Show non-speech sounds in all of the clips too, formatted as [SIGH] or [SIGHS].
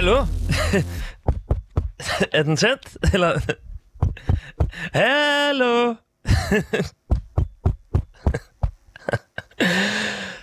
Hallo? [LAUGHS] er den tændt? Eller... Hallo?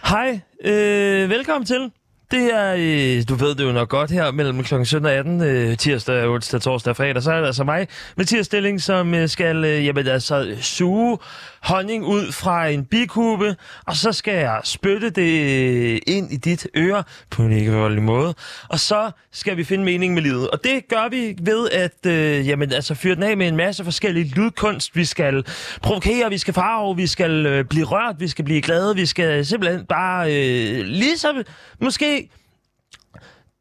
[LAUGHS] Hej, øh, velkommen til. Det er, øh, du ved det jo nok godt her, mellem kl. 17 og 18, øh, tirsdag, onsdag, torsdag og fredag, så er det altså mig, Mathias Stilling, som øh, skal øh, jamen, altså, suge honning ud fra en bikube, og så skal jeg spytte det øh, ind i dit øre på en ikke voldelig måde, og så skal vi finde mening med livet. Og det gør vi ved at øh, jamen, altså, fyre den af med en masse forskellige lydkunst. Vi skal provokere, vi skal farve, vi skal øh, blive rørt, vi skal blive glade, vi skal simpelthen bare øh, ligesom måske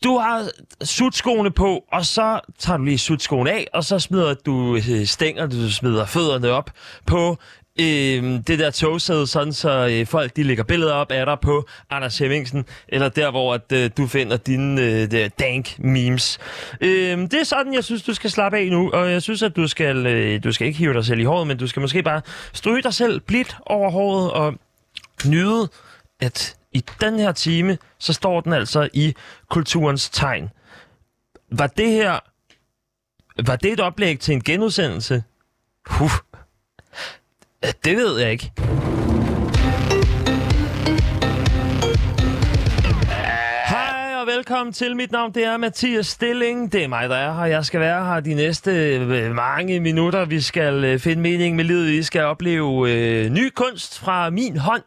du har sutskoene på, og så tager du lige sutskoene af, og så smider du øh, stænger, du smider fødderne op på øh, det der togsæde, sådan så øh, folk de lægger billeder op af dig på Anders Hemmingsen, eller der, hvor at, øh, du finder dine øh, dank memes. Øh, det er sådan, jeg synes, du skal slappe af nu, og jeg synes, at du skal, øh, du skal ikke hive dig selv i håret, men du skal måske bare stryge dig selv blidt over håret og nyde, at i den her time, så står den altså i kulturens tegn. Var det her... Var det et oplæg til en genudsendelse? Huh. Det ved jeg ikke. Velkommen til. Mit navn det er Mathias Stilling. Det er mig, der er her. Jeg skal være her de næste øh, mange minutter. Vi skal øh, finde mening med livet. Vi skal opleve øh, ny kunst fra min hånd.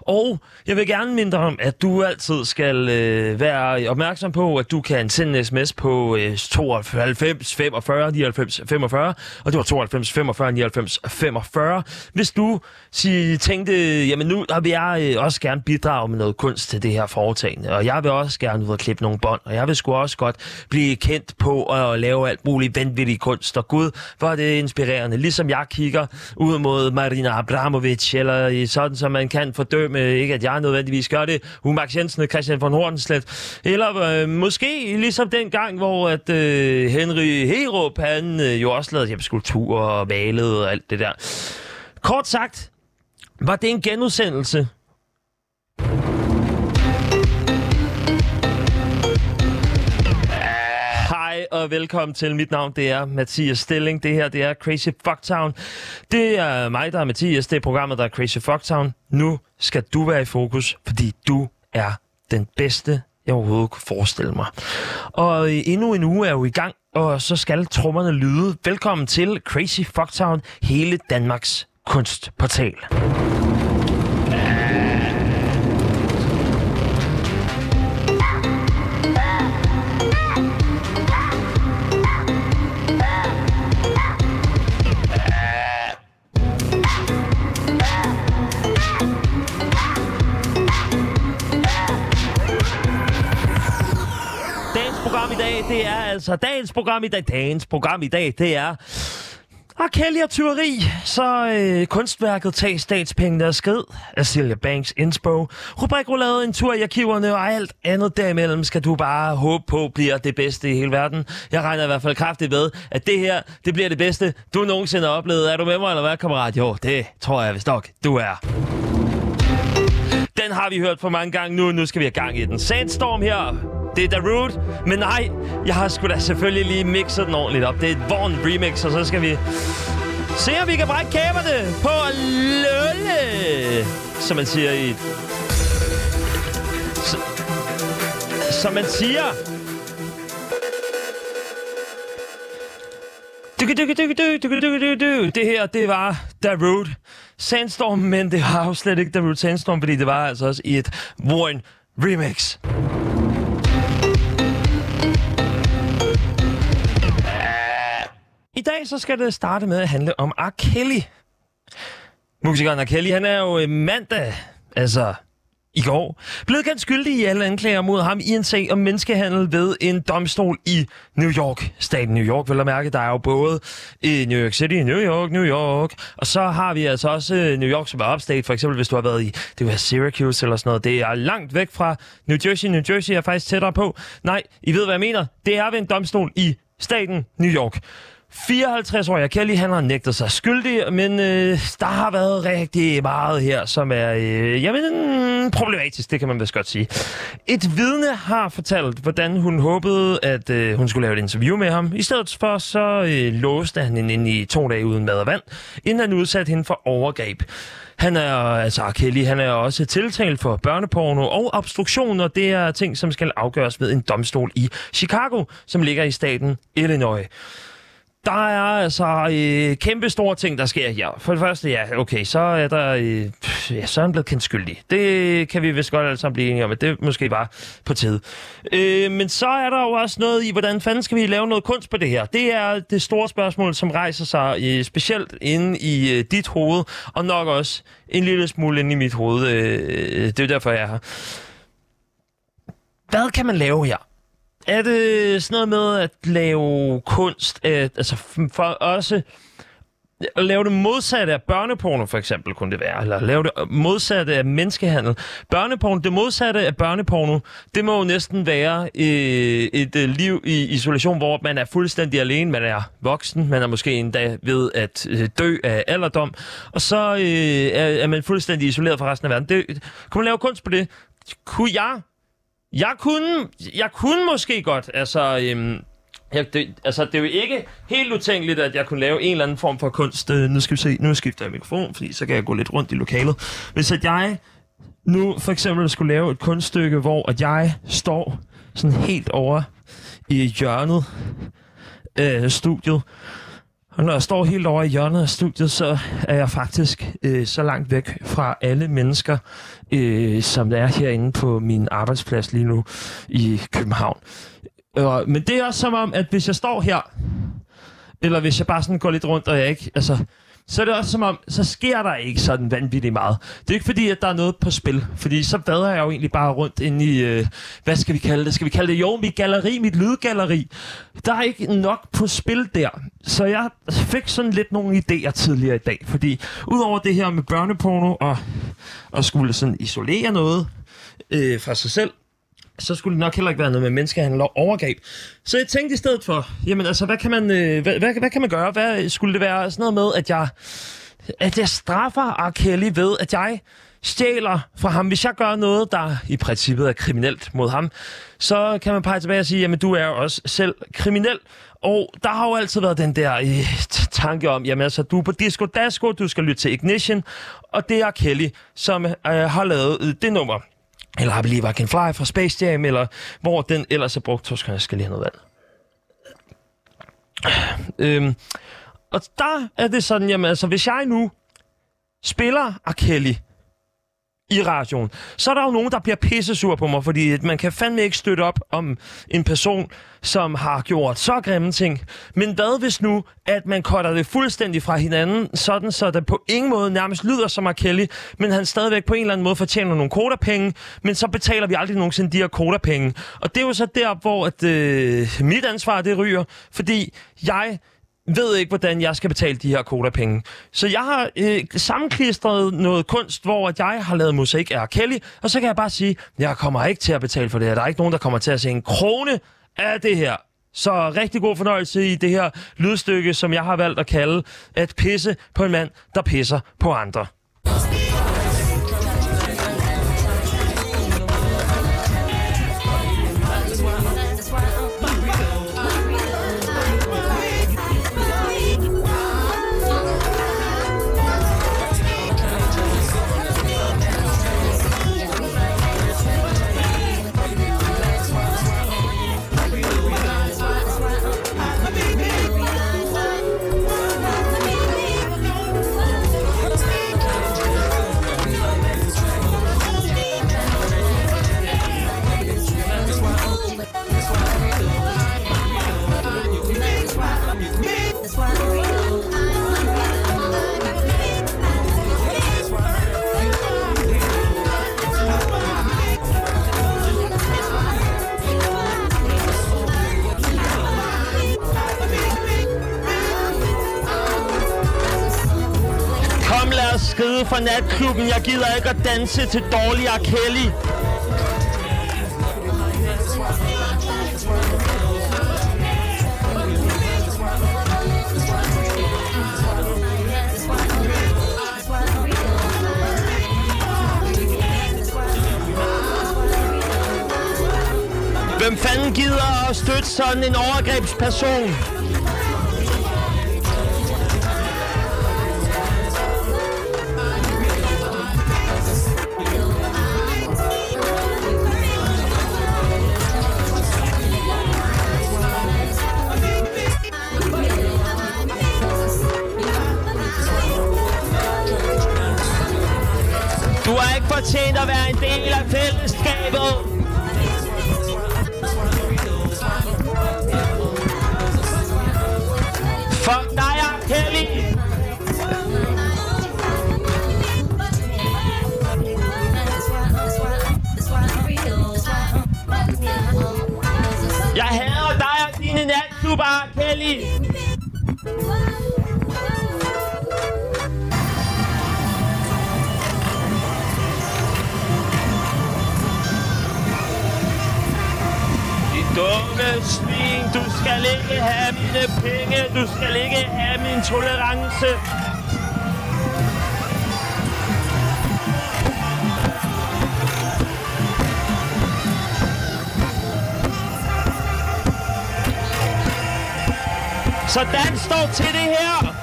Og jeg vil gerne minde om, at du altid skal øh, være opmærksom på, at du kan sende en sms på øh, 92 45 99 45. Og det var 92 45 99 45. Hvis du sig, tænkte, jamen nu vil jeg øh, også gerne bidrage med noget kunst til det her foretagende. Og jeg vil også gerne ud og klippe nogle bånd. Og jeg vil sgu også godt blive kendt på at lave alt muligt vanvittig kunst. Og gud, hvor er det inspirerende. Ligesom jeg kigger ud mod Marina Abramovic, eller sådan, som man kan fordømme, ikke at jeg nødvendigvis gør det, Max Jensen og Christian von Hornslet. Eller øh, måske ligesom den gang, hvor at øh, Henry Herup, han øh, jo også lavede jamen, skulpturer og malede og alt det der. Kort sagt, var det en genudsendelse? Og velkommen til. Mit navn det er Mathias Stilling. Det her det er Crazy Fucktown. Det er mig, der er Mathias. Det er programmet, der er Crazy Fucktown. Nu skal du være i fokus, fordi du er den bedste, jeg overhovedet kunne forestille mig. Og endnu en uge er jo i gang, og så skal trommerne lyde. Velkommen til Crazy Fucktown, hele Danmarks kunstportal. Det er altså dagens program i dag. Dagens program i dag, det er og Kelly og tyveri, så øh, kunstværket Tag statspengene der sked, af Banks Inspo. Rubrikrulade, en tur i arkiverne og alt andet derimellem skal du bare håbe på bliver det bedste i hele verden. Jeg regner i hvert fald kraftigt ved, at det her, det bliver det bedste, du nogensinde har oplevet. Er du med mig, eller hvad, kammerat? Jo, det tror jeg vist nok, du er. Den har vi hørt for mange gange nu. Nu skal vi have gang i den. Sandstorm her. Det er da root. men nej, jeg har sgu da selvfølgelig lige mixet den ordentligt op. Det er et Vorn remix, og så skal vi se, om vi kan brække kæberne på lølle, som man siger i... Som man siger... Det her, det var Darude Sandstorm, men det var jo slet ikke Darude Sandstorm, fordi det var altså også i et Warren remix. I dag så skal det starte med at handle om R. Kelly. Musikeren R. Kelly, han er jo øh, mandag, altså i går, blevet kendt skyldig i alle anklager mod ham i en sag om menneskehandel ved en domstol i New York. Staten New York, vil jeg mærke. Der er jo både i New York City, New York, New York, og så har vi altså også øh, New York som er upstate. For eksempel, hvis du har været i det var Syracuse eller sådan noget. Det er langt væk fra New Jersey. New Jersey er faktisk tættere på. Nej, I ved, hvad jeg mener. Det er ved en domstol i staten New York. 54 år. Kelly, han har nægtet sig skyldig, men øh, der har været rigtig meget her, som er, øh, jamen, problematisk, det kan man vist godt sige. Et vidne har fortalt, hvordan hun håbede, at øh, hun skulle lave et interview med ham. I stedet for, så øh, låste han hende ind i to dage uden mad og vand, inden han udsatte hende for overgreb. Han er, altså Kelly, han er også tiltalt for børneporno og obstruktion, og det er ting, som skal afgøres ved en domstol i Chicago, som ligger i staten Illinois. Der er altså øh, kæmpe store ting, der sker her. For det første, ja, okay, så er der... Øh, ja, så er han blevet kendt skyldig. Det kan vi vist godt alle sammen blive enige om, at det måske var på tide. Øh, men så er der jo også noget i, hvordan fanden skal vi lave noget kunst på det her? Det er det store spørgsmål, som rejser sig øh, specielt inde i øh, dit hoved, og nok også en lille smule inde i mit hoved. Øh, øh det er derfor, jeg er her. Hvad kan man lave her? Er det sådan noget med at lave kunst, at, altså for også at lave det modsatte af børneporno, for eksempel, kunne det være. Eller lave det øh, modsatte af menneskehandel. Børneporno, det modsatte af børneporno, det må jo næsten være øh, et øh, liv i isolation, hvor man er fuldstændig alene. Man er voksen, man er måske endda ved at øh, dø af alderdom. Og så øh, er, er man fuldstændig isoleret fra resten af verden. Det, kunne man lave kunst på det? Kunne jeg jeg kunne, jeg kunne måske godt, altså... Øhm, jeg, det, altså, det er jo ikke helt utænkeligt, at jeg kunne lave en eller anden form for kunst. Øh, nu skal vi se, nu skifter jeg mikrofon, fordi så kan jeg gå lidt rundt i lokalet. Hvis at jeg nu for eksempel skulle lave et kunststykke, hvor at jeg står sådan helt over i hjørnet af studiet, og når jeg står helt over i hjørnet af studiet, så er jeg faktisk øh, så langt væk fra alle mennesker, øh, som der er herinde på min arbejdsplads lige nu i København. Øh, men det er også som om, at hvis jeg står her, eller hvis jeg bare sådan går lidt rundt, og jeg ikke, altså, så er det også som om, så sker der ikke sådan vanvittigt meget. Det er ikke fordi, at der er noget på spil, fordi så vader jeg jo egentlig bare rundt ind i, øh, hvad skal vi kalde det? Skal vi kalde det, jo, mit galleri, mit lydgalleri. Der er ikke nok på spil der. Så jeg fik sådan lidt nogle idéer tidligere i dag, fordi udover det her med børneporno og, og skulle sådan isolere noget øh, fra sig selv, så skulle det nok heller ikke være noget med menneskehandel og overgreb. Så jeg tænkte i stedet for, jamen altså, hvad kan man, øh, hvad, hvad, hvad kan man gøre? Hvad skulle det være sådan noget med, at jeg, at jeg straffer R. Kelly ved, at jeg stjæler fra ham. Hvis jeg gør noget, der i princippet er kriminelt mod ham, så kan man pege tilbage og sige, jamen du er jo også selv kriminel. Og der har jo altid været den der øh, tanke om, jamen altså, du er på Disco Dasko, du skal lytte til Ignition, og det er Kelly, som øh, har lavet øh, det nummer eller I Believe I Can Fly fra Space Jam, eller hvor den ellers er brugt. Så skal jeg skal lige have noget vand. Øhm, og der er det sådan, jamen altså, hvis jeg nu spiller R. I radioen, så er der jo nogen, der bliver pissesur på mig, fordi man kan fandme ikke støtte op om en person, som har gjort så grimme ting. Men hvad hvis nu, at man cutter det fuldstændig fra hinanden, sådan så det på ingen måde nærmest lyder som R. Kelly, men han stadigvæk på en eller anden måde fortjener nogle kodapenge, men så betaler vi aldrig nogensinde de her kodapenge. Og det er jo så der, hvor at, øh, mit ansvar det ryger, fordi jeg ved ikke, hvordan jeg skal betale de her kodapenge. Så jeg har øh, sammenklistret noget kunst, hvor at jeg har lavet musik af Kelly, og så kan jeg bare sige, jeg kommer ikke til at betale for det her. Der er ikke nogen, der kommer til at se en krone af det her. Så rigtig god fornøjelse i det her lydstykke, som jeg har valgt at kalde at pisse på en mand, der pisser på andre. ud fra natklubben. Jeg gider ikke at danse til dårlig R. Kelly. Hvem fanden gider at støtte sådan en overgrebsperson? Fortjent at være en del af fællesskabet. Svin, du skal ikke have mine penge, du skal ikke have min tolerance. Sådan står til det her.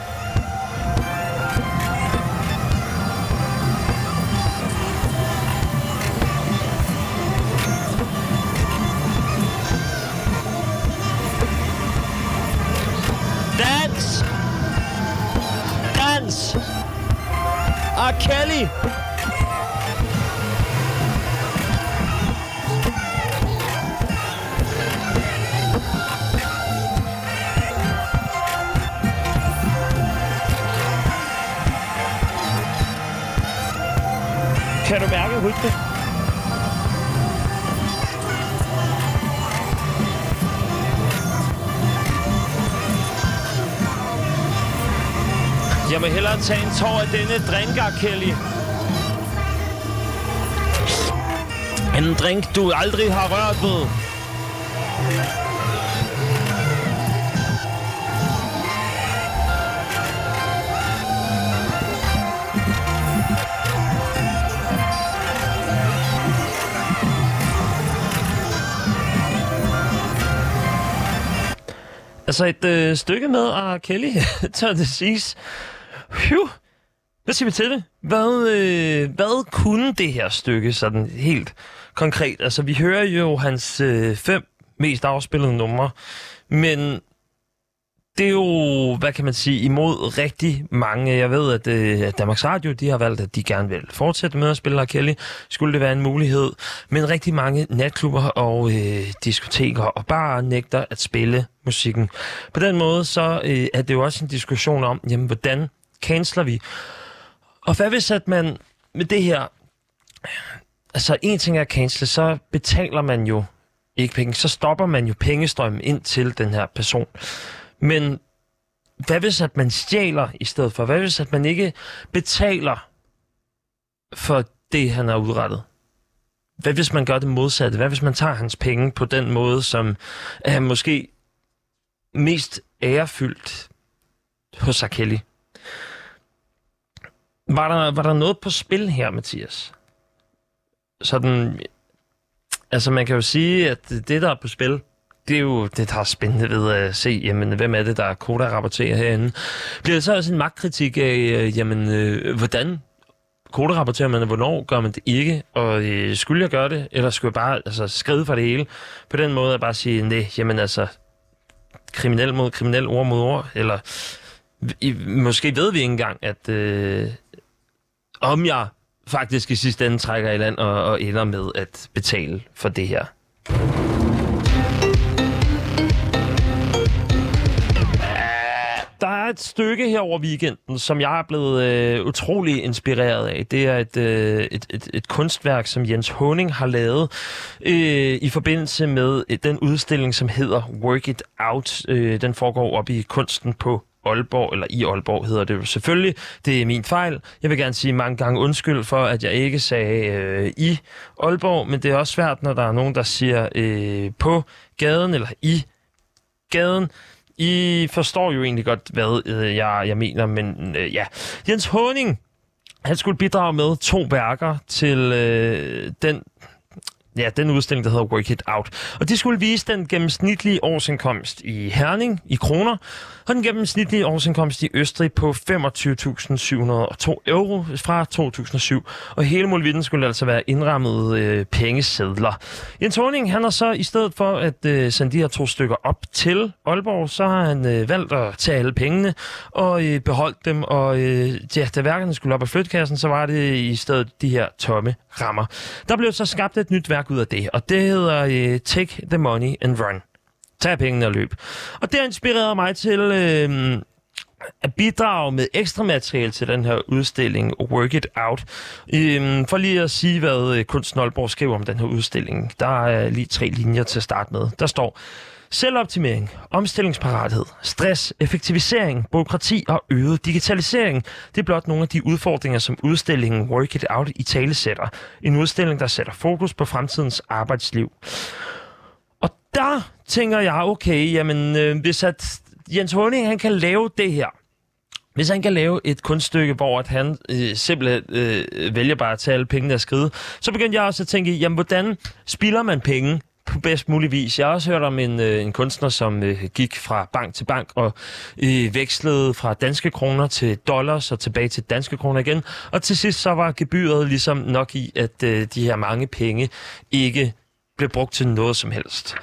Bye. Jeg må hellere tage en tår af denne drinker, Kelly. En drink, du aldrig har rørt ved. Altså et øh, stykke med R. Kelly, [LAUGHS] tør det siges. Phew. Hvad siger vi til det? Hvad, øh, hvad kunne det her stykke sådan helt konkret? Altså, vi hører jo hans øh, fem mest afspillede numre, men det er jo, hvad kan man sige, imod rigtig mange. Jeg ved, at øh, Danmarks Radio, de har valgt, at de gerne vil fortsætte med at spille R. Kelly. Skulle det være en mulighed. Men rigtig mange natklubber og øh, diskoteker og bare nægter at spille musikken. På den måde, så øh, er det jo også en diskussion om, jamen, hvordan canceler vi? Og hvad hvis, at man med det her... Altså, en ting er at cancele, så betaler man jo ikke penge. Så stopper man jo pengestrømmen ind til den her person. Men hvad hvis, at man stjæler i stedet for? Hvad hvis, at man ikke betaler for det, han har udrettet? Hvad hvis man gør det modsatte? Hvad hvis man tager hans penge på den måde, som er måske mest ærefyldt hos R. Var der, var der noget på spil her, Mathias? Sådan, altså man kan jo sige, at det, der er på spil, det er jo det, der er spændende ved at se, jamen, hvem er det, der koderapporterer herinde. Bliver det så også en magtkritik af, øh, jamen, øh, hvordan koderapporterer man, og hvornår gør man det ikke? Og øh, skulle jeg gøre det, eller skulle jeg bare altså, skrive for det hele? På den måde at bare sige, nej, jamen altså, kriminel mod kriminel, ord mod ord, eller i, måske ved vi ikke engang, at øh, om jeg faktisk i sidste ende trækker i land og, og ender med at betale for det her. Der er et stykke her over weekenden, som jeg er blevet øh, utrolig inspireret af. Det er et, øh, et, et, et kunstværk, som Jens Honing har lavet øh, i forbindelse med øh, den udstilling, som hedder Work It Out. Øh, den foregår op i kunsten på Aalborg, eller i Aalborg hedder det jo selvfølgelig. Det er min fejl. Jeg vil gerne sige mange gange undskyld for, at jeg ikke sagde øh, i Aalborg, men det er også svært, når der er nogen, der siger øh, på gaden, eller i gaden. I forstår jo egentlig godt, hvad øh, jeg, jeg mener, men øh, ja. Jens Honing, han skulle bidrage med to værker til øh, den ja, den udstilling, der hedder Work It Out. Og det skulle vise den gennemsnitlige årsindkomst i Herning i kroner, og den gennemsnitlige årsindkomst i Østrig på 25.702 euro fra 2007. Og hele muligheden skulle altså være indrammet øh, pengesedler. Jens Horning, han har så i stedet for at øh, sende de her to stykker op til Aalborg, så har han øh, valgt at tage alle pengene og øh, beholdt dem. Og øh, ja, da værkerne skulle op af flytkassen, så var det i stedet de her tomme rammer. Der blev så skabt et nyt værk ud af det, og det hedder øh, Take the Money and Run. Tag pengene og løb. Og det inspirerede mig til øh, at bidrage med ekstra materiale til den her udstilling Work It Out. Øh, for lige at sige, hvad øh, Aalborg skriver om den her udstilling. Der er lige tre linjer til at starte med. Der står, Selvoptimering, omstillingsparathed, stress, effektivisering, byråkrati og øget digitalisering. Det er blot nogle af de udfordringer, som udstillingen Work It Out i tale sætter. En udstilling, der sætter fokus på fremtidens arbejdsliv. Og der tænker jeg, okay, jamen øh, hvis at Jens Honing, han kan lave det her, hvis han kan lave et kunststykke, hvor at han øh, simpelthen øh, vælger bare at tage alle pengene af skride, så begyndte jeg også at tænke, jamen hvordan spilder man penge på bedst mulig vis. Jeg har også hørt om en, øh, en kunstner, som øh, gik fra bank til bank og øh, vekslede fra danske kroner til dollars og tilbage til danske kroner igen. Og til sidst så var gebyret ligesom nok i, at øh, de her mange penge ikke blev brugt til noget som helst.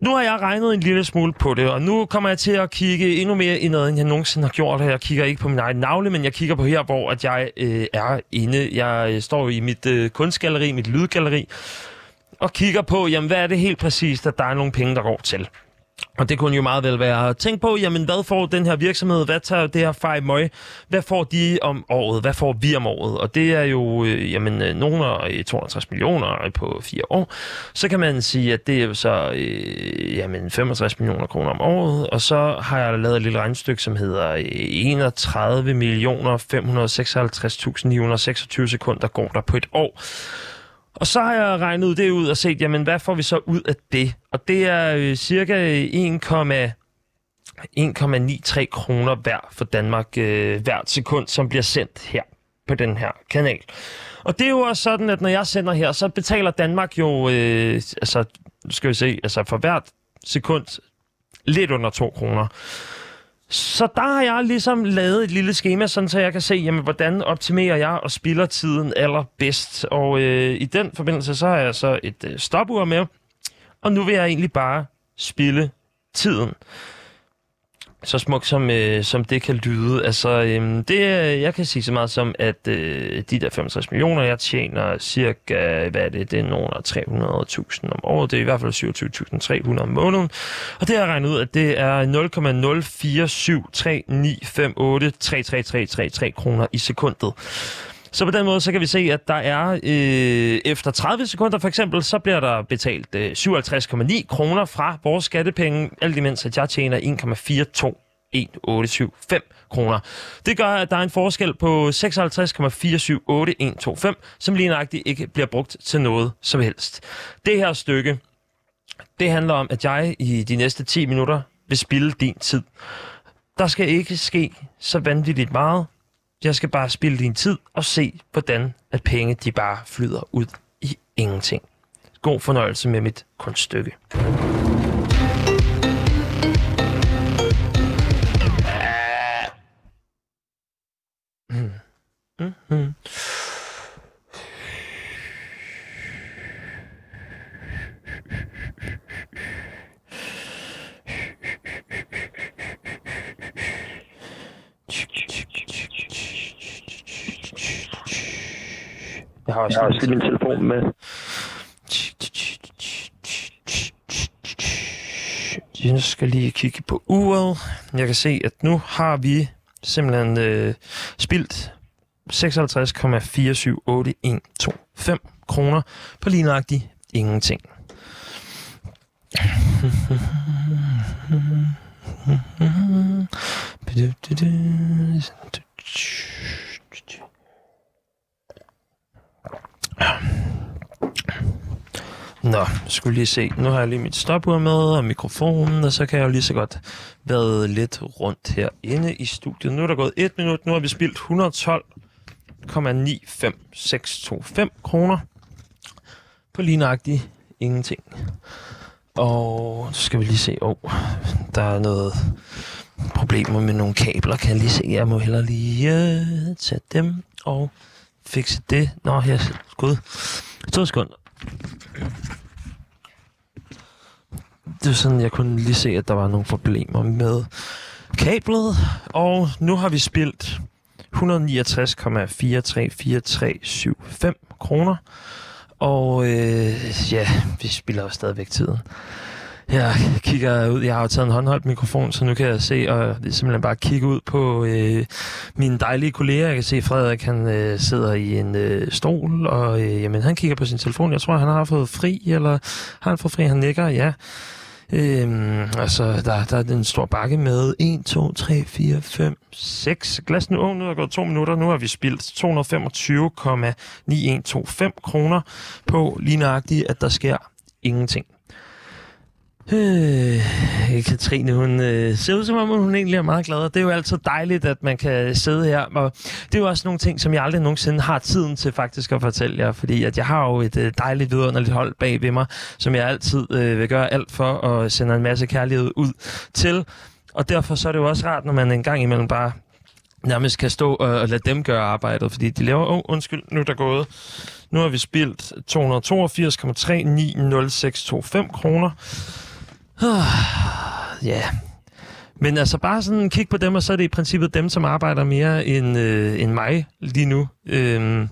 Nu har jeg regnet en lille smule på det, og nu kommer jeg til at kigge endnu mere i noget, end jeg nogensinde har gjort. Jeg kigger ikke på min egen navle, men jeg kigger på her, hvor at jeg øh, er inde. Jeg øh, står i mit øh, kunstgalleri, mit lydgalleri, og kigger på, jamen hvad er det helt præcist, at der er nogle penge, der går til. Og det kunne jo meget vel være, tænk på, jamen hvad får den her virksomhed, hvad tager det her fej møg, hvad får de om året, hvad får vi om året? Og det er jo, øh, jamen, øh, af 260 millioner på fire år. Så kan man sige, at det er så, øh, jamen, 65 millioner kroner om året. Og så har jeg lavet et lille regnstykke, som hedder øh, 31 millioner 556.926 sekunder går der på et år. Og så har jeg regnet det ud og set, jamen hvad får vi så ud af det? Og det er øh, cirka 1,93 kroner hver for Danmark øh, hvert sekund, som bliver sendt her på den her kanal. Og det er jo også sådan, at når jeg sender her, så betaler Danmark jo, øh, altså, skal vi se, altså for hvert sekund lidt under 2 kroner. Så der har jeg ligesom lavet et lille schema, sådan så jeg kan se, jamen, hvordan optimerer jeg og spiller tiden allerbedst. Og øh, i den forbindelse, så har jeg så et øh, stopur med, og nu vil jeg egentlig bare spille tiden så smukt som, øh, som det kan lyde. Altså, øhm, øh, det, jeg kan sige så meget som, at øh, de der 65 millioner, jeg tjener cirka, hvad er det, det er nogen 300.000 om året. Det er i hvert fald 27.300 om måneden. Og det har jeg regnet ud, at det er 0,047395833333 kroner i sekundet. Så på den måde, så kan vi se, at der er øh, efter 30 sekunder for eksempel, så bliver der betalt øh, 57,9 kroner fra vores skattepenge, alt imens at jeg tjener 1,421875 kroner. Det gør, at der er en forskel på 56,478125, som lige nøjagtigt ikke bliver brugt til noget som helst. Det her stykke, det handler om, at jeg i de næste 10 minutter vil spille din tid. Der skal ikke ske så vanvittigt meget. Jeg skal bare spille din tid og se, hvordan at penge de bare flyder ud i ingenting. God fornøjelse med mit kunststykke. Mm. Mm-hmm. Jeg har også, jeg har også min telefon med. Jeg skal lige kigge på uret. Jeg kan se, at nu har vi simpelthen øh, spildt 56,478125 kroner på lige nøjagtigt ingenting. Nå, skulle lige se. Nu har jeg lige mit stopur med og mikrofonen, og så kan jeg jo lige så godt være lidt rundt herinde i studiet. Nu er der gået et minut, nu har vi spildt 112,95625 kroner. på lige nøjagtigt ingenting. Og så skal vi lige se, åh, oh, der er noget problemer med nogle kabler, kan jeg lige se. Jeg må hellere lige øh, tage dem og fikse det. Nå, her, gud. To sekunder. Det var sådan, jeg kunne lige se, at der var nogle problemer med kablet. Og nu har vi spildt 169,434375 kroner. Og øh, ja, vi spiller jo stadigvæk tiden. Jeg kigger ud. Jeg har jo taget en håndholdt mikrofon, så nu kan jeg se og simpelthen bare kigge ud på øh, mine dejlige kolleger. Jeg kan se, at Frederik han øh, sidder i en øh, stol, og øh, jamen, han kigger på sin telefon. Jeg tror, han har fået fri, eller har han fået fri? Han nikker, ja. Øhm, altså, der, der er en stor bakke med 1, 2, 3, 4, 5, 6 glas nu. Oh, nu er der gået to minutter. Nu har vi spildt 225,9125 kroner på lige nøjagtigt, at der sker ingenting. Øh, Katrine, hun øh, ser ud som om, hun egentlig er meget glad. Det er jo altid dejligt, at man kan sidde her. Og det er jo også nogle ting, som jeg aldrig nogensinde har tiden til faktisk at fortælle jer. Fordi at jeg har jo et øh, dejligt vidunderligt hold bag ved mig, som jeg altid øh, vil gøre alt for og sende en masse kærlighed ud til. Og derfor så er det jo også rart, når man en gang imellem bare nærmest kan stå og, og lade dem gøre arbejdet, fordi de laver, oh, undskyld, nu er der gået. Nu har vi spildt 282,390625 kroner. [SIGHS] Ja. Men altså bare sådan kig på dem, og så er det i princippet dem, som arbejder mere end, øh, end mig lige nu. Øhm,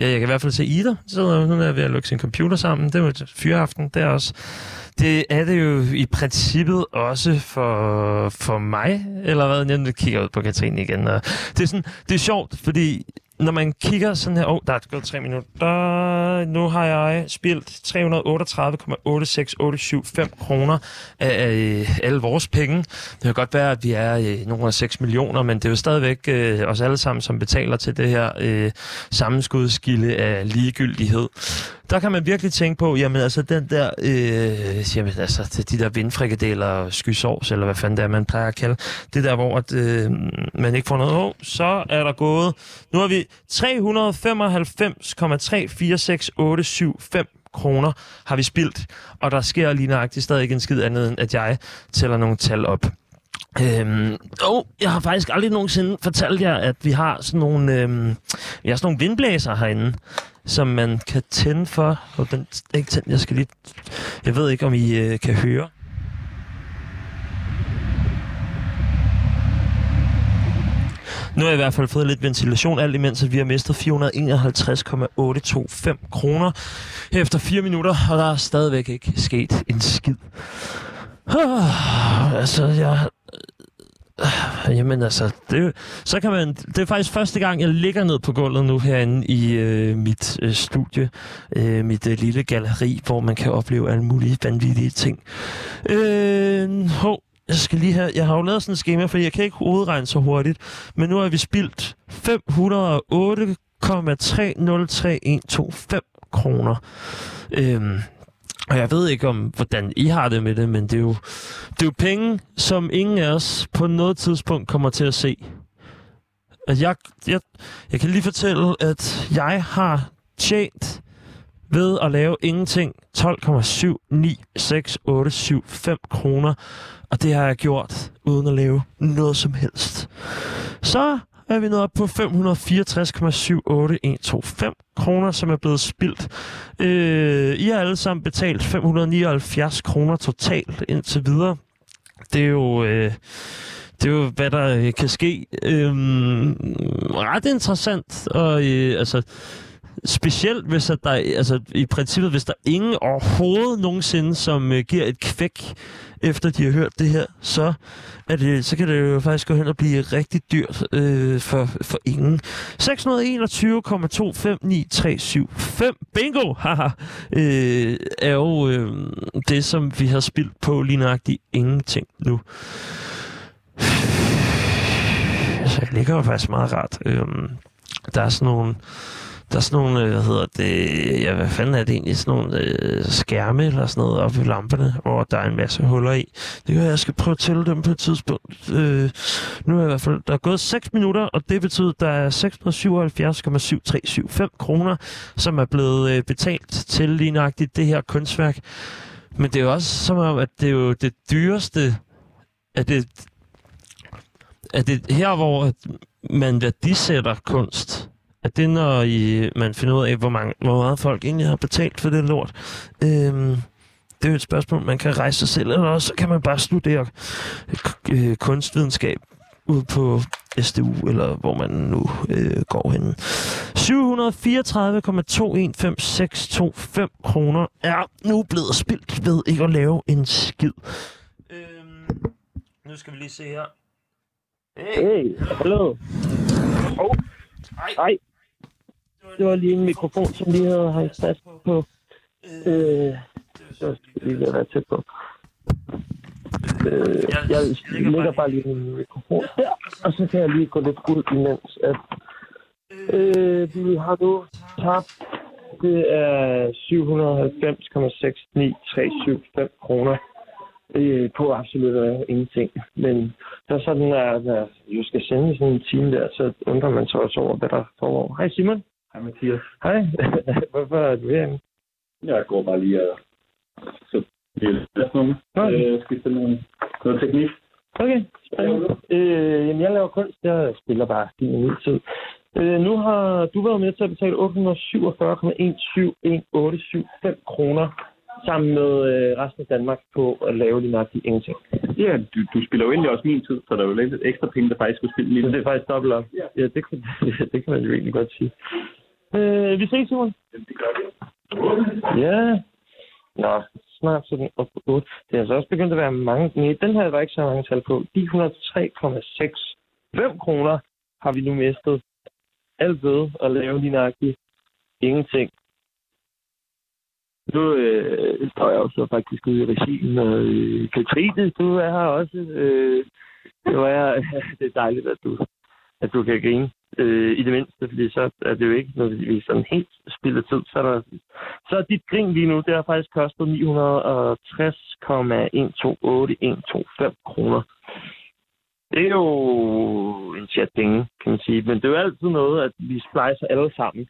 ja, jeg kan i hvert fald se Ida, så hun er ved at lukke sin computer sammen. Det er jo et fyreaften, det er også. Det er det jo i princippet også for, for mig, eller hvad? Jeg kigger ud på Katrine igen. Og det, er sådan, det er sjovt, fordi når man kigger sådan her... Åh, oh, der er gået tre minutter. Nu har jeg spildt 338,86875 kroner af øh, alle vores penge. Det kan godt være, at vi er øh, nogle af 6 millioner, men det er jo stadigvæk øh, os alle sammen, som betaler til det her øh, sammenskudskilde af ligegyldighed der kan man virkelig tænke på, jamen altså den der, øh, jamen altså de der vindfrikadeller og skysovs, eller hvad fanden det er, man plejer at kalde, det der, hvor at, øh, man ikke får noget oh, så er der gået, nu har vi 395,346875 kroner har vi spildt, og der sker lige nøjagtigt stadig ikke en skid andet, end at jeg tæller nogle tal op. Øhm, oh, jeg har faktisk aldrig nogensinde fortalt jer, at vi har sådan nogle, øhm, vi har sådan nogle vindblæser herinde som man kan tænde for. Og den ikke tænde, Jeg skal lige... Jeg ved ikke, om I øh, kan høre. Nu har jeg i hvert fald fået lidt ventilation, alt imens at vi har mistet 451,825 kroner efter 4 minutter, og der er stadigvæk ikke sket en skid. Ah, [SIGHS] altså, jeg øh, jamen altså, det, så kan man, det er faktisk første gang, jeg ligger ned på gulvet nu herinde i øh, mit øh, studie, øh, mit øh, lille galleri, hvor man kan opleve alle mulige vanvittige ting. Øh, jeg skal lige have, jeg har jo lavet sådan et schema, for jeg kan ikke hovedregne så hurtigt, men nu har vi spildt 508,303125 kroner. Øhm, og jeg ved ikke om, hvordan I har det med det, men det er jo, det er jo penge, som ingen af os på noget tidspunkt kommer til at se. At jeg, jeg, jeg kan lige fortælle, at jeg har tjent ved at lave ingenting 12,796875 kroner. Og det har jeg gjort uden at lave noget som helst. Så er vi nået op på 564,78125 kroner, som er blevet spildt. Øh, I har alle sammen betalt 579 kroner totalt indtil videre. Det er jo... Øh, det er jo, hvad der øh, kan ske. Øhm, ret interessant, og øh, altså, specielt hvis at der, altså i princippet, hvis der ingen overhovedet nogensinde, som øh, giver et kvæk efter de har hørt det her, så, er det, så kan det jo faktisk gå hen og blive rigtig dyrt øh, for, for ingen. 621,259375 bingo haha, øh, er jo øh, det, som vi har spildt på lige nøjagtigt ingenting nu. [SIGHS] Så altså, jeg ligger jo faktisk meget rart. Øh, der er sådan nogle der er sådan nogle, øh, hvad hedder det, ja, hvad fanden er det egentlig, sådan nogle øh, skærme eller sådan noget oppe i lamperne, hvor der er en masse huller i. Det kan jeg skal prøve at tælle dem på et tidspunkt. Øh, nu er i hvert fald, der er gået 6 minutter, og det betyder, at der er 677,7375 kroner, som er blevet øh, betalt til lige nøjagtigt det her kunstværk. Men det er jo også som om, at det er jo det dyreste, at det, at det her, hvor man værdisætter kunst, at det når I, man finder ud af, hvor, mange, hvor meget folk egentlig har betalt for det lort. Øhm, det er jo et spørgsmål, man kan rejse sig selv, eller også kan man bare studere øh, kunstvidenskab ud på SDU, eller hvor man nu øh, går hen. 734,215,625 kroner er nu blevet spildt ved ikke at lave en skid. Øhm, nu skal vi lige se her. Hey, hey hallo. Oh. Hej. Det var lige en mikrofon, som lige havde hængt fast på. Øh, så skal lige være tæt på. Øh, jeg lægger bare lige en mikrofon der, og så kan jeg lige gå lidt ud imens, at øh, vi har nu tabt. Det er 790,69375 kroner øh, på absolut øh, ingenting. Men der er sådan, at når du skal sende sådan en time der, så undrer man sig også over, hvad der foregår. Hej Simon. Hej Mathias. Hej. [LAUGHS] Hvorfor er du herinde? Jeg går bare lige og så det er nogle. Okay. Øh, jeg skal spille noget, teknik. Okay. Øh, jamen, jeg laver kunst. Jeg spiller bare din tid. Øh, nu har du været med til at betale 847,17185 kroner sammen med øh, resten af Danmark på at lave lige nok ingenting. Ja, du, du spiller jo egentlig også min tid, så der er jo lidt ekstra penge, der faktisk skulle spille lige. Så det er faktisk dobbelt op. Ja, ja det, kan, [LAUGHS] det kan man jo egentlig godt sige. Øh, vi ses, Simon. Det gør vi. Ja. Nå, snart sådan op på 8. Det er altså også begyndt at være mange. Nej, den her var ikke så mange tal på. 103,6. kroner har vi nu mistet. Alt ved at lave lige nøjagtigt ingenting. Nu øh, står jeg også faktisk ude i regien, og øh, Katrine, du er her også. Øh, det, var, [LAUGHS] det er dejligt, at du, at du kan grine øh, i det mindste, fordi så er det jo ikke nødvendigvis sådan helt spillet tid. Så er, der, så er dit grin lige nu, det har faktisk kostet 960,128125 kroner. Det er jo en chat penge, kan man sige. Men det er jo altid noget, at vi splicer alle sammen.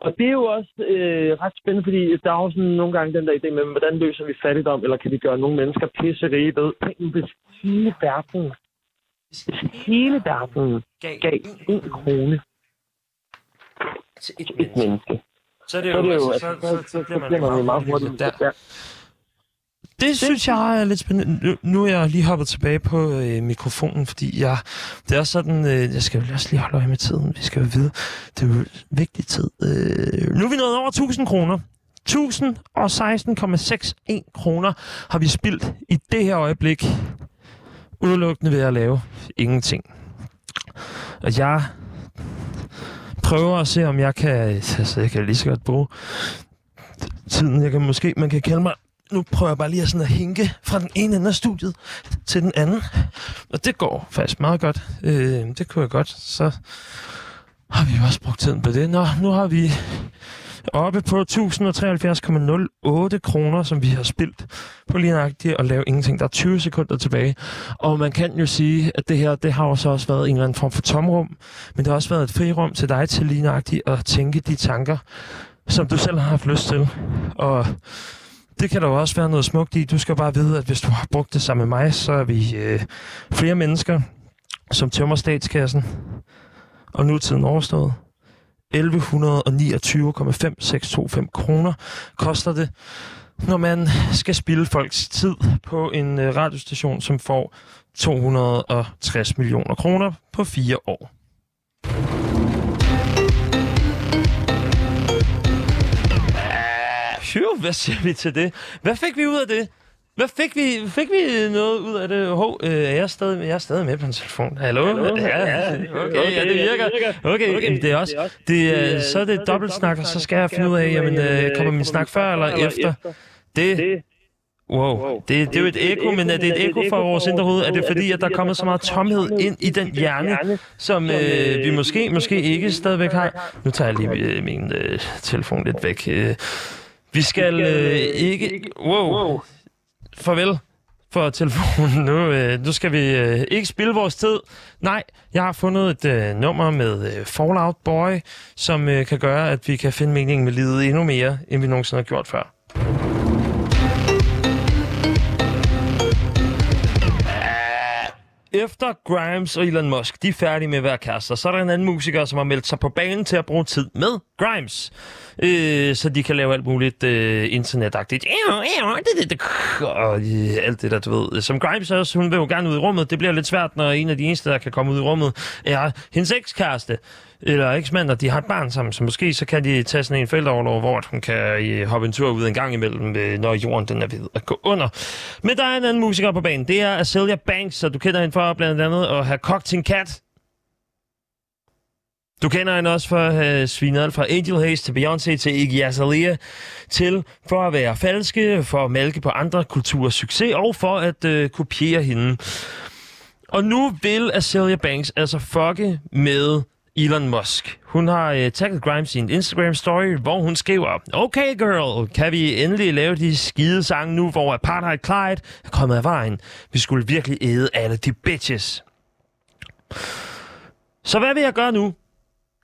Og det er jo også øh, ret spændende, fordi der er jo sådan nogle gange den der idé med, hvordan løser vi fattigdom, eller kan vi gøre nogle mennesker pisserige ved? Tænk nu, hvis hele verden hele verden gav en krone til et, menneske. Så er det jo, så, jo, altså, så, så, så, så, så bliver man jo meget hurtigt der. der. Det synes jeg er lidt spændende. Nu, nu er jeg lige hoppet tilbage på øh, mikrofonen, fordi jeg, det er sådan, øh, jeg skal jo også lige holde øje med tiden. Vi skal jo vide, det er jo vigtig tid. Øh, nu er vi nået over 1000 kroner. 1016,61 kroner har vi spildt i det her øjeblik udelukkende ved at lave ingenting. Og jeg prøver at se, om jeg kan... Altså, jeg kan lige så godt bruge tiden. Jeg kan måske... Man kan kalde mig... Nu prøver jeg bare lige at, sådan at hinke fra den ene ende af studiet til den anden. Og det går faktisk meget godt. Øh, det kunne jeg godt. Så har vi jo også brugt tiden på det. Nå, nu har vi oppe på 1073,08 kroner, som vi har spildt på lige nøjagtigt at lave ingenting. Der er 20 sekunder tilbage. Og man kan jo sige, at det her, det har også også været en eller anden form for tomrum, men det har også været et frirum til dig til lige nøjagtigt at tænke de tanker, som du selv har haft lyst til. Og det kan der jo også være noget smukt i. Du skal bare vide, at hvis du har brugt det sammen med mig, så er vi øh, flere mennesker, som tømmer statskassen, og nu er tiden overstået. 1129,5625 kroner koster det, når man skal spille folks tid på en øh, radiostation, som får 260 millioner kroner på fire år. Phew, hvad siger vi til det? Hvad fik vi ud af det? Hvad fik vi? Fik vi noget ud af det? Hov, øh, er jeg stadig, jeg er stadig med på en telefon. Hallo? Hallo? Ja, okay, okay, ja, det virker. Okay, okay jamen, det er også, det, er, så er det dobbelt snak, og så skal jeg finde ud af, jamen, øh, kommer min snak før eller efter? Det Wow, det, det er jo et ekko, men er det et ekko fra vores indre hoved? Er det fordi, at der er kommet så meget tomhed ind i den hjerne, som øh, vi måske, måske ikke stadigvæk har? Nu tager jeg lige øh, min øh, telefon lidt væk. Øh, vi skal øh, ikke... Wow, farvel for telefonen. [LAUGHS] Nu, øh, nu skal vi øh, ikke spille vores tid. Nej, jeg har fundet et øh, nummer med øh, Fallout Boy, som øh, kan gøre, at vi kan finde meningen med livet endnu mere, end vi nogensinde har gjort før. Efter Grimes og Elon Musk, de er færdige med at være kærester, så er der en anden musiker, som har meldt sig på banen til at bruge tid med Grimes. Øh, så de kan lave alt muligt øh, internetagtigt. Og øh, alt det der, du ved. Som Grimes også, hun vil jo gerne ud i rummet. Det bliver lidt svært, når en af de eneste, der kan komme ud i rummet, er hendes ekskæreste eller eksmand, og de har et barn sammen, så måske så kan de tage sådan en forældreoverlov, hvor hun kan øh, hoppe en tur ud en gang imellem, øh, når jorden den er ved at gå under. Men der er en anden musiker på banen. Det er Azalea Banks, så du kender hende for blandt andet at have kogt sin kat. Du kender hende også for at have svinet alt fra Angel Haze til Beyoncé til Iggy Azalea til for at være falske, for at malke på andre kulturers succes og for at øh, kopiere hende. Og nu vil Azalea Banks altså fucke med Elon Musk. Hun har øh, tagget Grimes i en Instagram-story, hvor hun skriver, Okay girl, kan vi endelig lave de skide sange nu, hvor Apartheid Clyde er kommet af vejen? Vi skulle virkelig æde alle de bitches. Så hvad vil jeg gøre nu?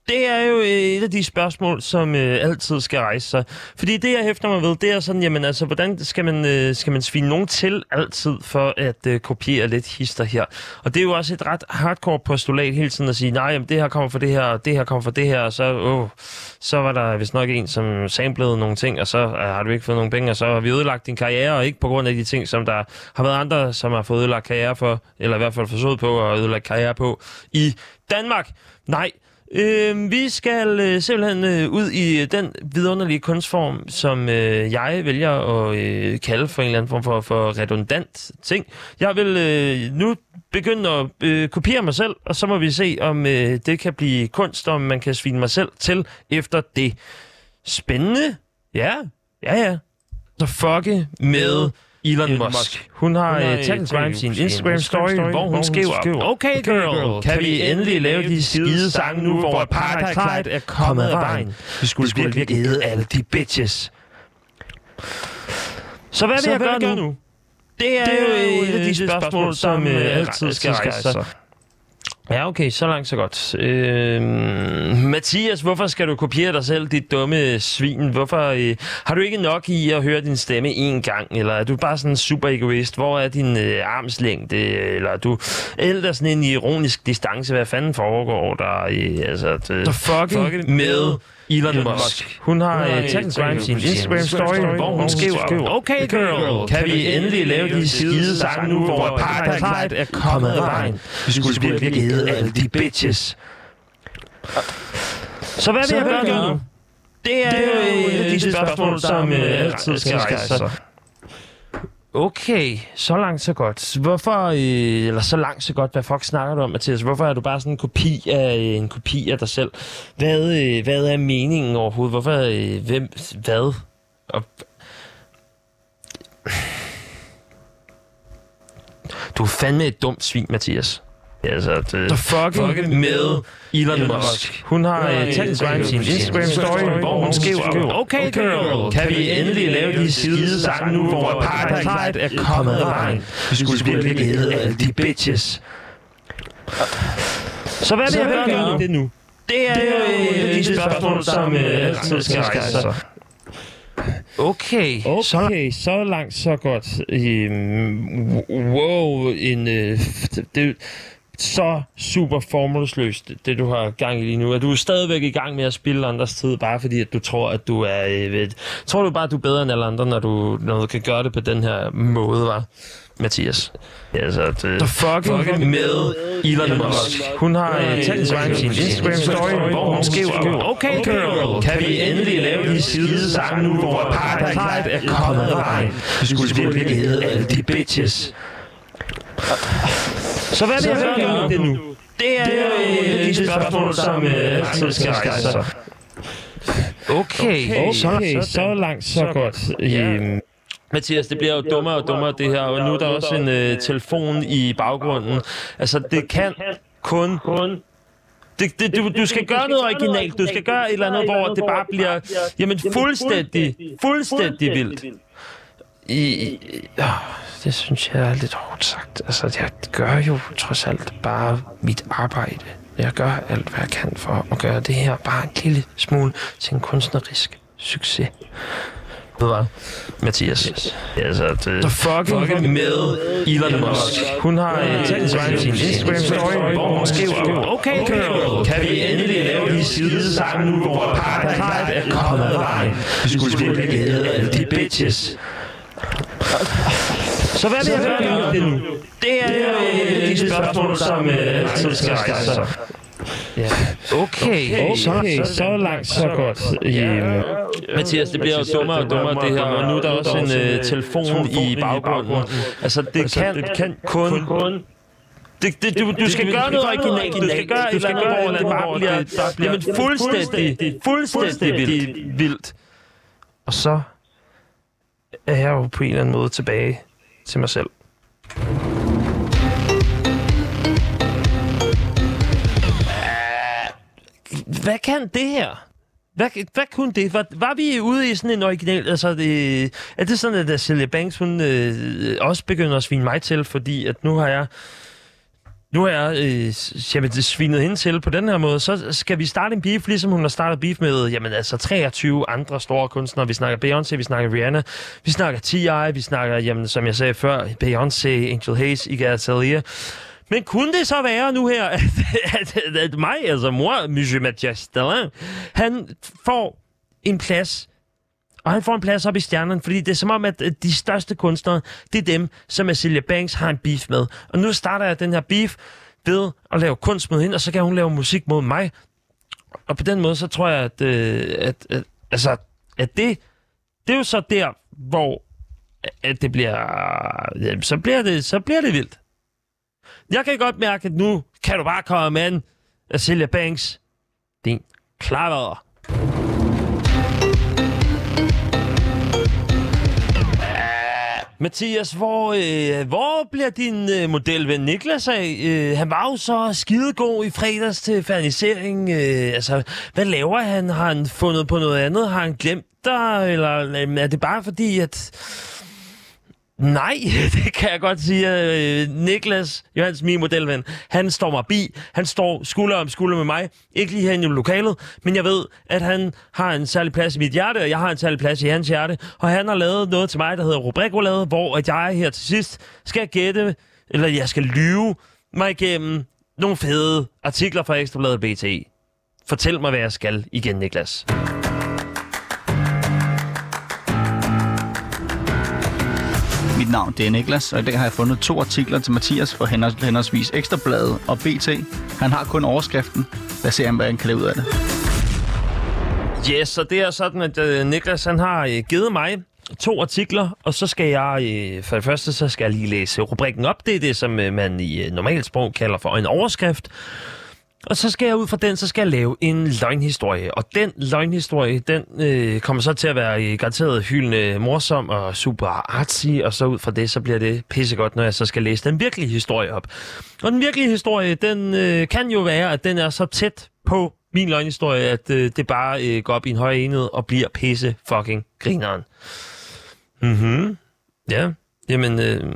Det er jo øh, et af de spørgsmål, som øh, altid skal rejse sig. Fordi det, jeg hæfter mig ved, det er sådan, jamen altså, hvordan skal man, øh, skal man svine nogen til altid for at øh, kopiere lidt hister her? Og det er jo også et ret hardcore postulat hele tiden at sige, nej, jamen, det her kommer fra det her, og det her kommer fra det her, og så, åh, så var der vist nok en, som samplede nogle ting, og så øh, har du ikke fået nogen penge, og så har vi ødelagt din karriere, og ikke på grund af de ting, som der har været andre, som har fået ødelagt karriere for, eller i hvert fald forsøgt på at ødelægge karriere på i Danmark. Nej, Øh, vi skal øh, simpelthen øh, ud i øh, den vidunderlige kunstform, som øh, jeg vælger at øh, kalde for en eller anden form for, for redundant ting. Jeg vil øh, nu begynde at øh, kopiere mig selv, og så må vi se, om øh, det kan blive kunst, om man kan svine mig selv til efter det. Spændende. Ja, ja, ja. Så fucke med Elon, Elon Musk. Musk. Hun har uh, tagget Grimes i en Instagram-story, hvor hun skriver, Okay girl, kan vi endelig lave de skide sange nu, hvor Apartheid Clyde er kommet af vejen? Vi skulle virkelig æde alle de bitches. Så hvad vil jeg gøre nu? Det er jo et af de spørgsmål, som altid skal rejse sig. Ja, okay, så langt så godt. Øh, Mathias, hvorfor skal du kopiere dig selv, dit dumme svin? Hvorfor øh, har du ikke nok i at høre din stemme en gang? Eller er du bare sådan en super egoist? Hvor er din øh, armslængde? Eller er du ælder sådan en ironisk distance? Hvad fanden foregår der? Øh, altså, det, fucking, fucking med Elon, Elon Musk. Hun har uh, tagget Grimes i en Instagram-story, hvor hun skriver, Okay girl, kan vi endelig lave de skide sange nu, hvor Apartheid er kommet af vejen? Vi skulle virkelig æde alle de bitches. Så hvad vil jeg gøre nu? Det er jo et af de spørgsmål, som altid skal rejse sig. Okay, så langt så godt. Hvorfor, øh, eller så langt så godt, hvad fuck snakker du om, Mathias? Hvorfor er du bare sådan en kopi af øh, en kopi af dig selv? Hvad, øh, hvad er meningen overhovedet? Hvorfor, øh, hvem, hvad? Og, du er fandme et dumt svin, Mathias. Altså, det, The fucking, fucking med Elon, Elon Musk. Hun har uh, tagget Grimes i en Instagram-story, hvor hun skriver, Okay girl, kan vi endelig lave de skide sange nu, hvor Apartheid er kommet af vejen? Vi skulle virkelig æde alle de bitches. Så hvad vil jeg gøre nu? Det nu? Det er jo et af de spørgsmål, som uh, altid skal rejse sig. Okay, okay. Så, så langt, så godt. Um, wow, en... Uh, det, så super formålsløst, det du har gang i lige nu. Er du stadigvæk i gang med at spille andres tid, bare fordi at du tror, at du er... Øh, ved, tror du bare, at du er bedre end alle andre, når du, når du kan gøre det på den her måde, var? Mathias. Altså, det, The fucking, fucking med Elon Musk. Hun har uh, tagget sig sin Instagram-story, hvor hun skriver, Okay girl, kan vi endelig lave de skide sange nu, hvor Apartheid Clyde er kommet af vejen? Vi skulle virkelig æde alle de bitches. [LAUGHS] Så hvad vil jeg gøre med det nu? Det er, det er jo de spørgsmål, som altid skal rejse sig. Okay, okay, så, okay, så langt, så godt. Øhm, Mathias, det bliver jo dummere og dummere det her, og nu er der også en øh, telefon i baggrunden. Altså, det kan kun... Det, det, du, du skal gøre noget originalt. Du skal gøre et eller andet, hvor det bare bliver jamen, fuldstændig, fuldstændig vildt. I, i, øh, det synes jeg er lidt hårdt sagt. Altså, jeg gør jo trods alt bare mit arbejde. Jeg gør alt, hvad jeg kan for at gøre det her bare en lille smule til en kunstnerisk succes. Ved hvad? Mathias. Yes. Altså, det, The fucking, fucking med Elon Musk. Hun har uh, tænkt sig sin Instagram-story, hvor hun skriver, Okay, girl, kan vi endelig lave de side sammen nu, hvor apartheid er kommet af vejen. Vi skulle spille glæde af de bitches. Så hvad vil jeg gøre det nu? Det er jo de spørgsmål, som altid skal rejse sig. Ja. Okay, okay, så, okay. Så, så langt, så godt. Ja. Mathias, det bliver jo dummere og dummere det her, og nu er der også en uh, telefon i baggrunden. Altså, det altså, kan, det kan kun... det, det, du, du skal gøre noget originalt. Du skal gøre et eller andet, hvor det bare bliver, jamen, fuldstændig, fuldstændig vildt. vildt. Og så er jeg jo på en eller anden måde tilbage til mig selv. Hvad kan det her? Hvad, hvad kunne det? Var, var vi ude i sådan en original... Altså, det, er det sådan, at Celia Banks, hun øh, også begynder at svine mig til, fordi at nu har jeg... Nu er jeg øh, jamen, svinet hende til på den her måde, så skal vi starte en beef, ligesom hun har startet beef med jamen, altså 23 andre store kunstnere. Vi snakker Beyoncé, vi snakker Rihanna, vi snakker T.I., vi snakker, jamen, som jeg sagde før, Beyoncé, Angel Hayes, Iggy Azalea. Men kunne det så være nu her, at, [LAUGHS] at, at, at mig, altså mor, Monsieur Mathias Stalin, han får en plads og han får en plads op i stjernerne, fordi det er som om, at de største kunstnere, det er dem, som Celia Banks har en beef med. Og nu starter jeg den her beef ved at lave kunst mod hende, og så kan hun lave musik mod mig. Og på den måde, så tror jeg, at, øh, at, at, altså, at det, det er jo så der, hvor at det bliver, jamen, så bliver det, så bliver det vildt. Jeg kan godt mærke, at nu kan du bare komme an, Celia Banks. Din klaver. Mathias, hvor, øh, hvor bliver din øh, modelven Niklas af? Øh, han var jo så skidegod i fredags til fernisering. Øh, altså, hvad laver han? Har han fundet på noget andet? Har han glemt dig? Eller øh, er det bare fordi, at Nej, [LAUGHS] det kan jeg godt sige. Øh, Niklas, Johans min modelven, han står mig bi. Han står skulder om skulder med mig. Ikke lige herinde i lokalet, men jeg ved, at han har en særlig plads i mit hjerte, og jeg har en særlig plads i hans hjerte. Og han har lavet noget til mig, der hedder Rubrikolade, hvor at jeg her til sidst skal gætte, eller jeg skal lyve mig igennem nogle fede artikler fra Ekstrabladet BT. Fortæl mig, hvad jeg skal igen, Niklas. Mit navn det er Niklas, og i dag har jeg fundet to artikler til Mathias fra henholdsvis Ekstrabladet og BT. Han har kun overskriften. Lad os se, hvad han kan lave ud af det. Yes, så det er sådan, at øh, Niklas han har øh, givet mig to artikler, og så skal jeg, øh, for det første, så skal jeg lige læse rubrikken op. Det er det, som man i uh, normalt sprog kalder for en overskrift. Og så skal jeg ud fra den, så skal jeg lave en løgnhistorie. Og den løgnhistorie, den øh, kommer så til at være øh, garanteret hyldende morsom og super artsy. Og så ud fra det, så bliver det pissegodt, når jeg så skal læse den virkelige historie op. Og den virkelige historie, den øh, kan jo være, at den er så tæt på min løgnhistorie, at øh, det bare øh, går op i en høj enhed og bliver pisse fucking grineren. Mhm. Ja. Jamen, øh...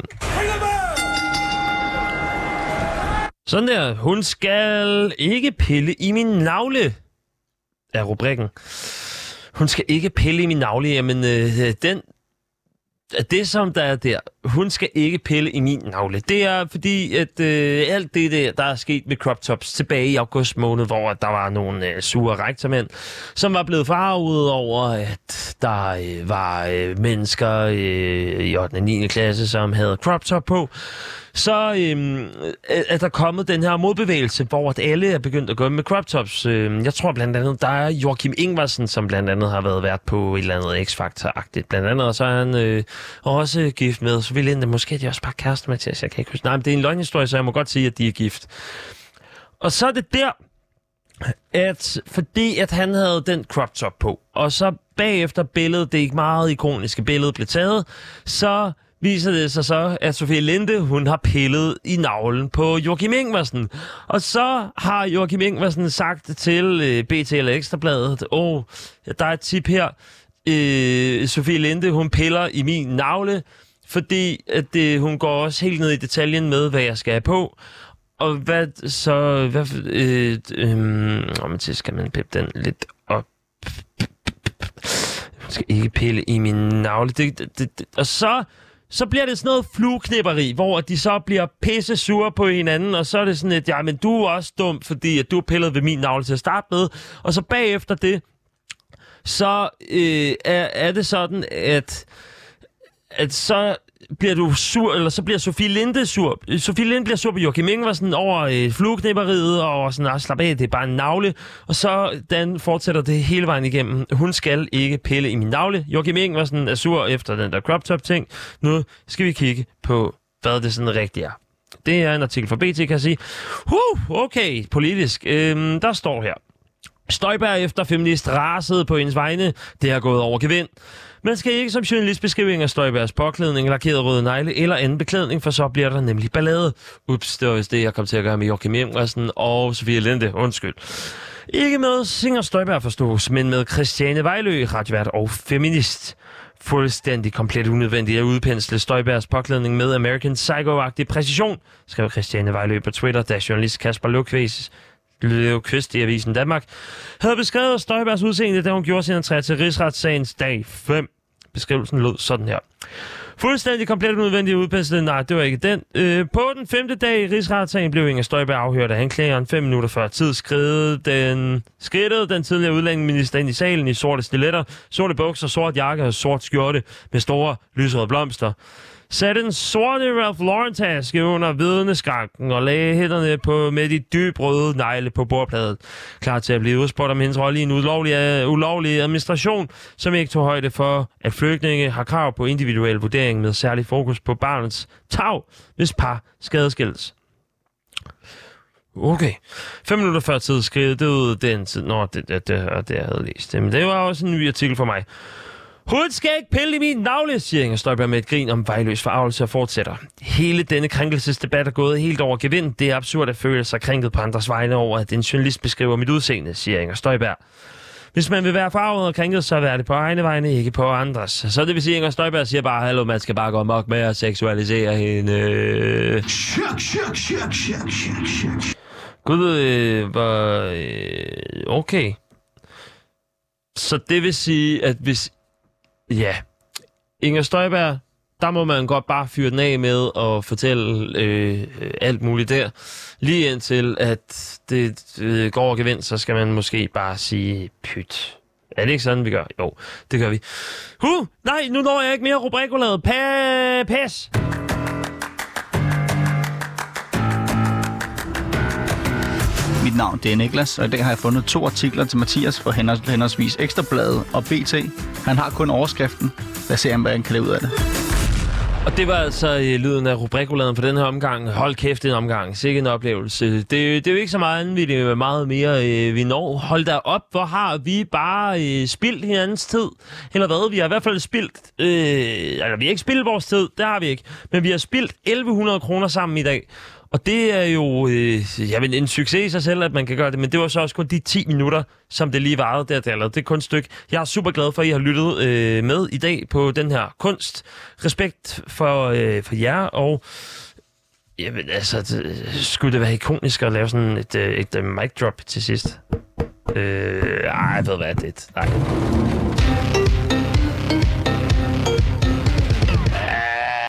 Sådan der. Hun skal ikke pille i min navle, er rubrikken. Hun skal ikke pille i min navle. Jamen, øh, den det, som der er der, hun skal ikke pille i min navle. Det er fordi, at øh, alt det der, der er sket med crop tops tilbage i august måned, hvor der var nogle øh, sure rektormænd, som var blevet farvet over, at der øh, var øh, mennesker øh, i 8. og 9. klasse, som havde crop top på så øhm, er der kommet den her modbevægelse, hvor at alle er begyndt at gå med crop tops. Øhm, jeg tror blandt andet, der er Joachim Ingvarsen, som blandt andet har været vært på et eller andet X-Factor-agtigt. Blandt andet, og så er han øh, også gift med, så vil jeg måske er de også bare kæreste, Mathias, jeg kan ikke huske. Nej, men det er en løgnhistorie, så jeg må godt sige, at de er gift. Og så er det der, at fordi at han havde den crop top på, og så bagefter billedet, det ikke meget ikoniske billede, blev taget, så viser det sig så, at Sofie Linde, hun har pillet i navlen på Joachim Ingvarsen. Og så har Joachim Ingvarsen sagt til øh, BT eller Ekstrabladet, åh, oh, der er et tip her, øh, Sofie Linde, hun piller i min navle, fordi at det, hun går også helt ned i detaljen med, hvad jeg skal have på. Og hvad så... Hvad, øh, øh, om til skal man pippe den lidt op. Jeg skal ikke pille i min navle. Det, det, det, og så så bliver det sådan noget flueknipperi, hvor de så bliver pisse sure på hinanden, og så er det sådan et, ja, men du er også dum, fordi at du har pillet ved min navle til at starte med. Og så bagefter det, så øh, er, er det sådan, at, at så bliver du sur, eller så bliver Sofie Linde sur. Sofie Linde bliver sur på Joachim Ingvarsen over øh, flueknipperiet, og sådan, ah, slap af, det er bare en navle. Og så Dan fortsætter det hele vejen igennem. Hun skal ikke pille i min navle. Joachim Ingvarsen er sur efter den der crop top ting. Nu skal vi kigge på, hvad det sådan rigtigt er. Det er en artikel fra BT, kan jeg sige. Huh, okay, politisk. Øhm, der står her. Støjberg efter feminist rasede på hendes vegne. Det har gået over gevind. Man skal ikke som journalist beskrive Inger Støjbergs påklædning, lakeret røde negle eller anden beklædning, for så bliver der nemlig ballade. Ups, det var vist det, jeg kom til at gøre med Joachim Emmersen og Sofie Linde. Undskyld. Ikke med Singer Støjberg forstås, men med Christiane Vejlø, retvært og feminist. Fuldstændig komplet unødvendigt at udpensle Støjbergs påklædning med American Psycho-agtig præcision, skrev Christiane Vejlø på Twitter, da journalist Kasper Lukvæs Leo Kvist i Avisen Danmark, havde beskrevet Støjbergs udseende, da hun gjorde sin entré til rigsretssagens dag 5. Beskrivelsen lød sådan her. Fuldstændig komplet udvendig udpenslet. Nej, det var ikke den. Øh, på den femte dag i rigsretssagen blev Inger Støjberg afhørt af anklageren fem minutter før tid skridtet den, skridtede den tidligere udlændingeminister ind i salen i sorte stiletter, sorte bukser, sort jakke og sort skjorte med store lyserøde blomster satte den sorte Ralph Lauren-taske under vidneskranken og lagde hænderne på med de dyb røde negle på bordpladen. Klar til at blive udspurgt om hendes rolle i en ulovlig, øh, ulovlig administration, som ikke tog højde for, at flygtninge har krav på individuel vurdering med særlig fokus på barnets tag, hvis par skadeskilles. Okay. Fem minutter før tid skrev det ud den tid. Nå, det, det, det, det jeg havde læst. Men det var også en ny artikel for mig. Hun skal ikke pille i min navle, siger Inger Støjberg med et grin om vejløs forarvelse og fortsætter. Hele denne krænkelsesdebat er gået helt over gevind. Det er absurd at føle sig krænket på andres vegne over, at en journalist beskriver mit udseende, siger Inger Støjberg. Hvis man vil være farvet og krænket, så er det på egne vegne, ikke på andres. Så det vil sige, at Inger Støjberg siger bare, hallo, man skal bare gå mok med at seksualisere hende. Shuk, shuk, shuk, shuk, shuk, shuk. Gud, øh, var... Øh, okay. Så det vil sige, at hvis Ja. Inger Støjberg, der må man godt bare fyre den af med og fortælle øh, alt muligt der. Lige indtil, at det øh, går og gevind, så skal man måske bare sige pyt. Er det ikke sådan, vi gør? Jo, det gør vi. Huh, nej, nu når jeg ikke mere rubrikolade. Pa pas! Mit navn det er Niklas, og i dag har jeg fundet to artikler til Mathias for henholdsvis Ekstrabladet og BT. Han har kun overskriften. Lad os se, hvad han kan lave ud af det. Og det var altså øh, lyden af rubrikuladen for den her omgang. Hold kæft, en omgang. Sikke en oplevelse. Det, det er jo ikke så meget vi er meget mere øh, vi når. Hold da op, hvor har vi bare øh, spildt hinandens tid. Eller hvad? Vi har i hvert fald spildt... Øh, altså, vi har ikke spildt vores tid, det har vi ikke. Men vi har spildt 1100 kroner sammen i dag. Og det er jo øh, jamen, en succes i sig selv, at man kan gøre det, men det var så også kun de 10 minutter, som det lige varede der, der Det er kun et stykke. Jeg er super glad for, at I har lyttet øh, med i dag på den her kunst. Respekt for, øh, for jer, og jamen, altså, det, skulle det være ikonisk at lave sådan et, øh, et, et mic drop til sidst? Øh, ej, jeg ved hvad, det nej.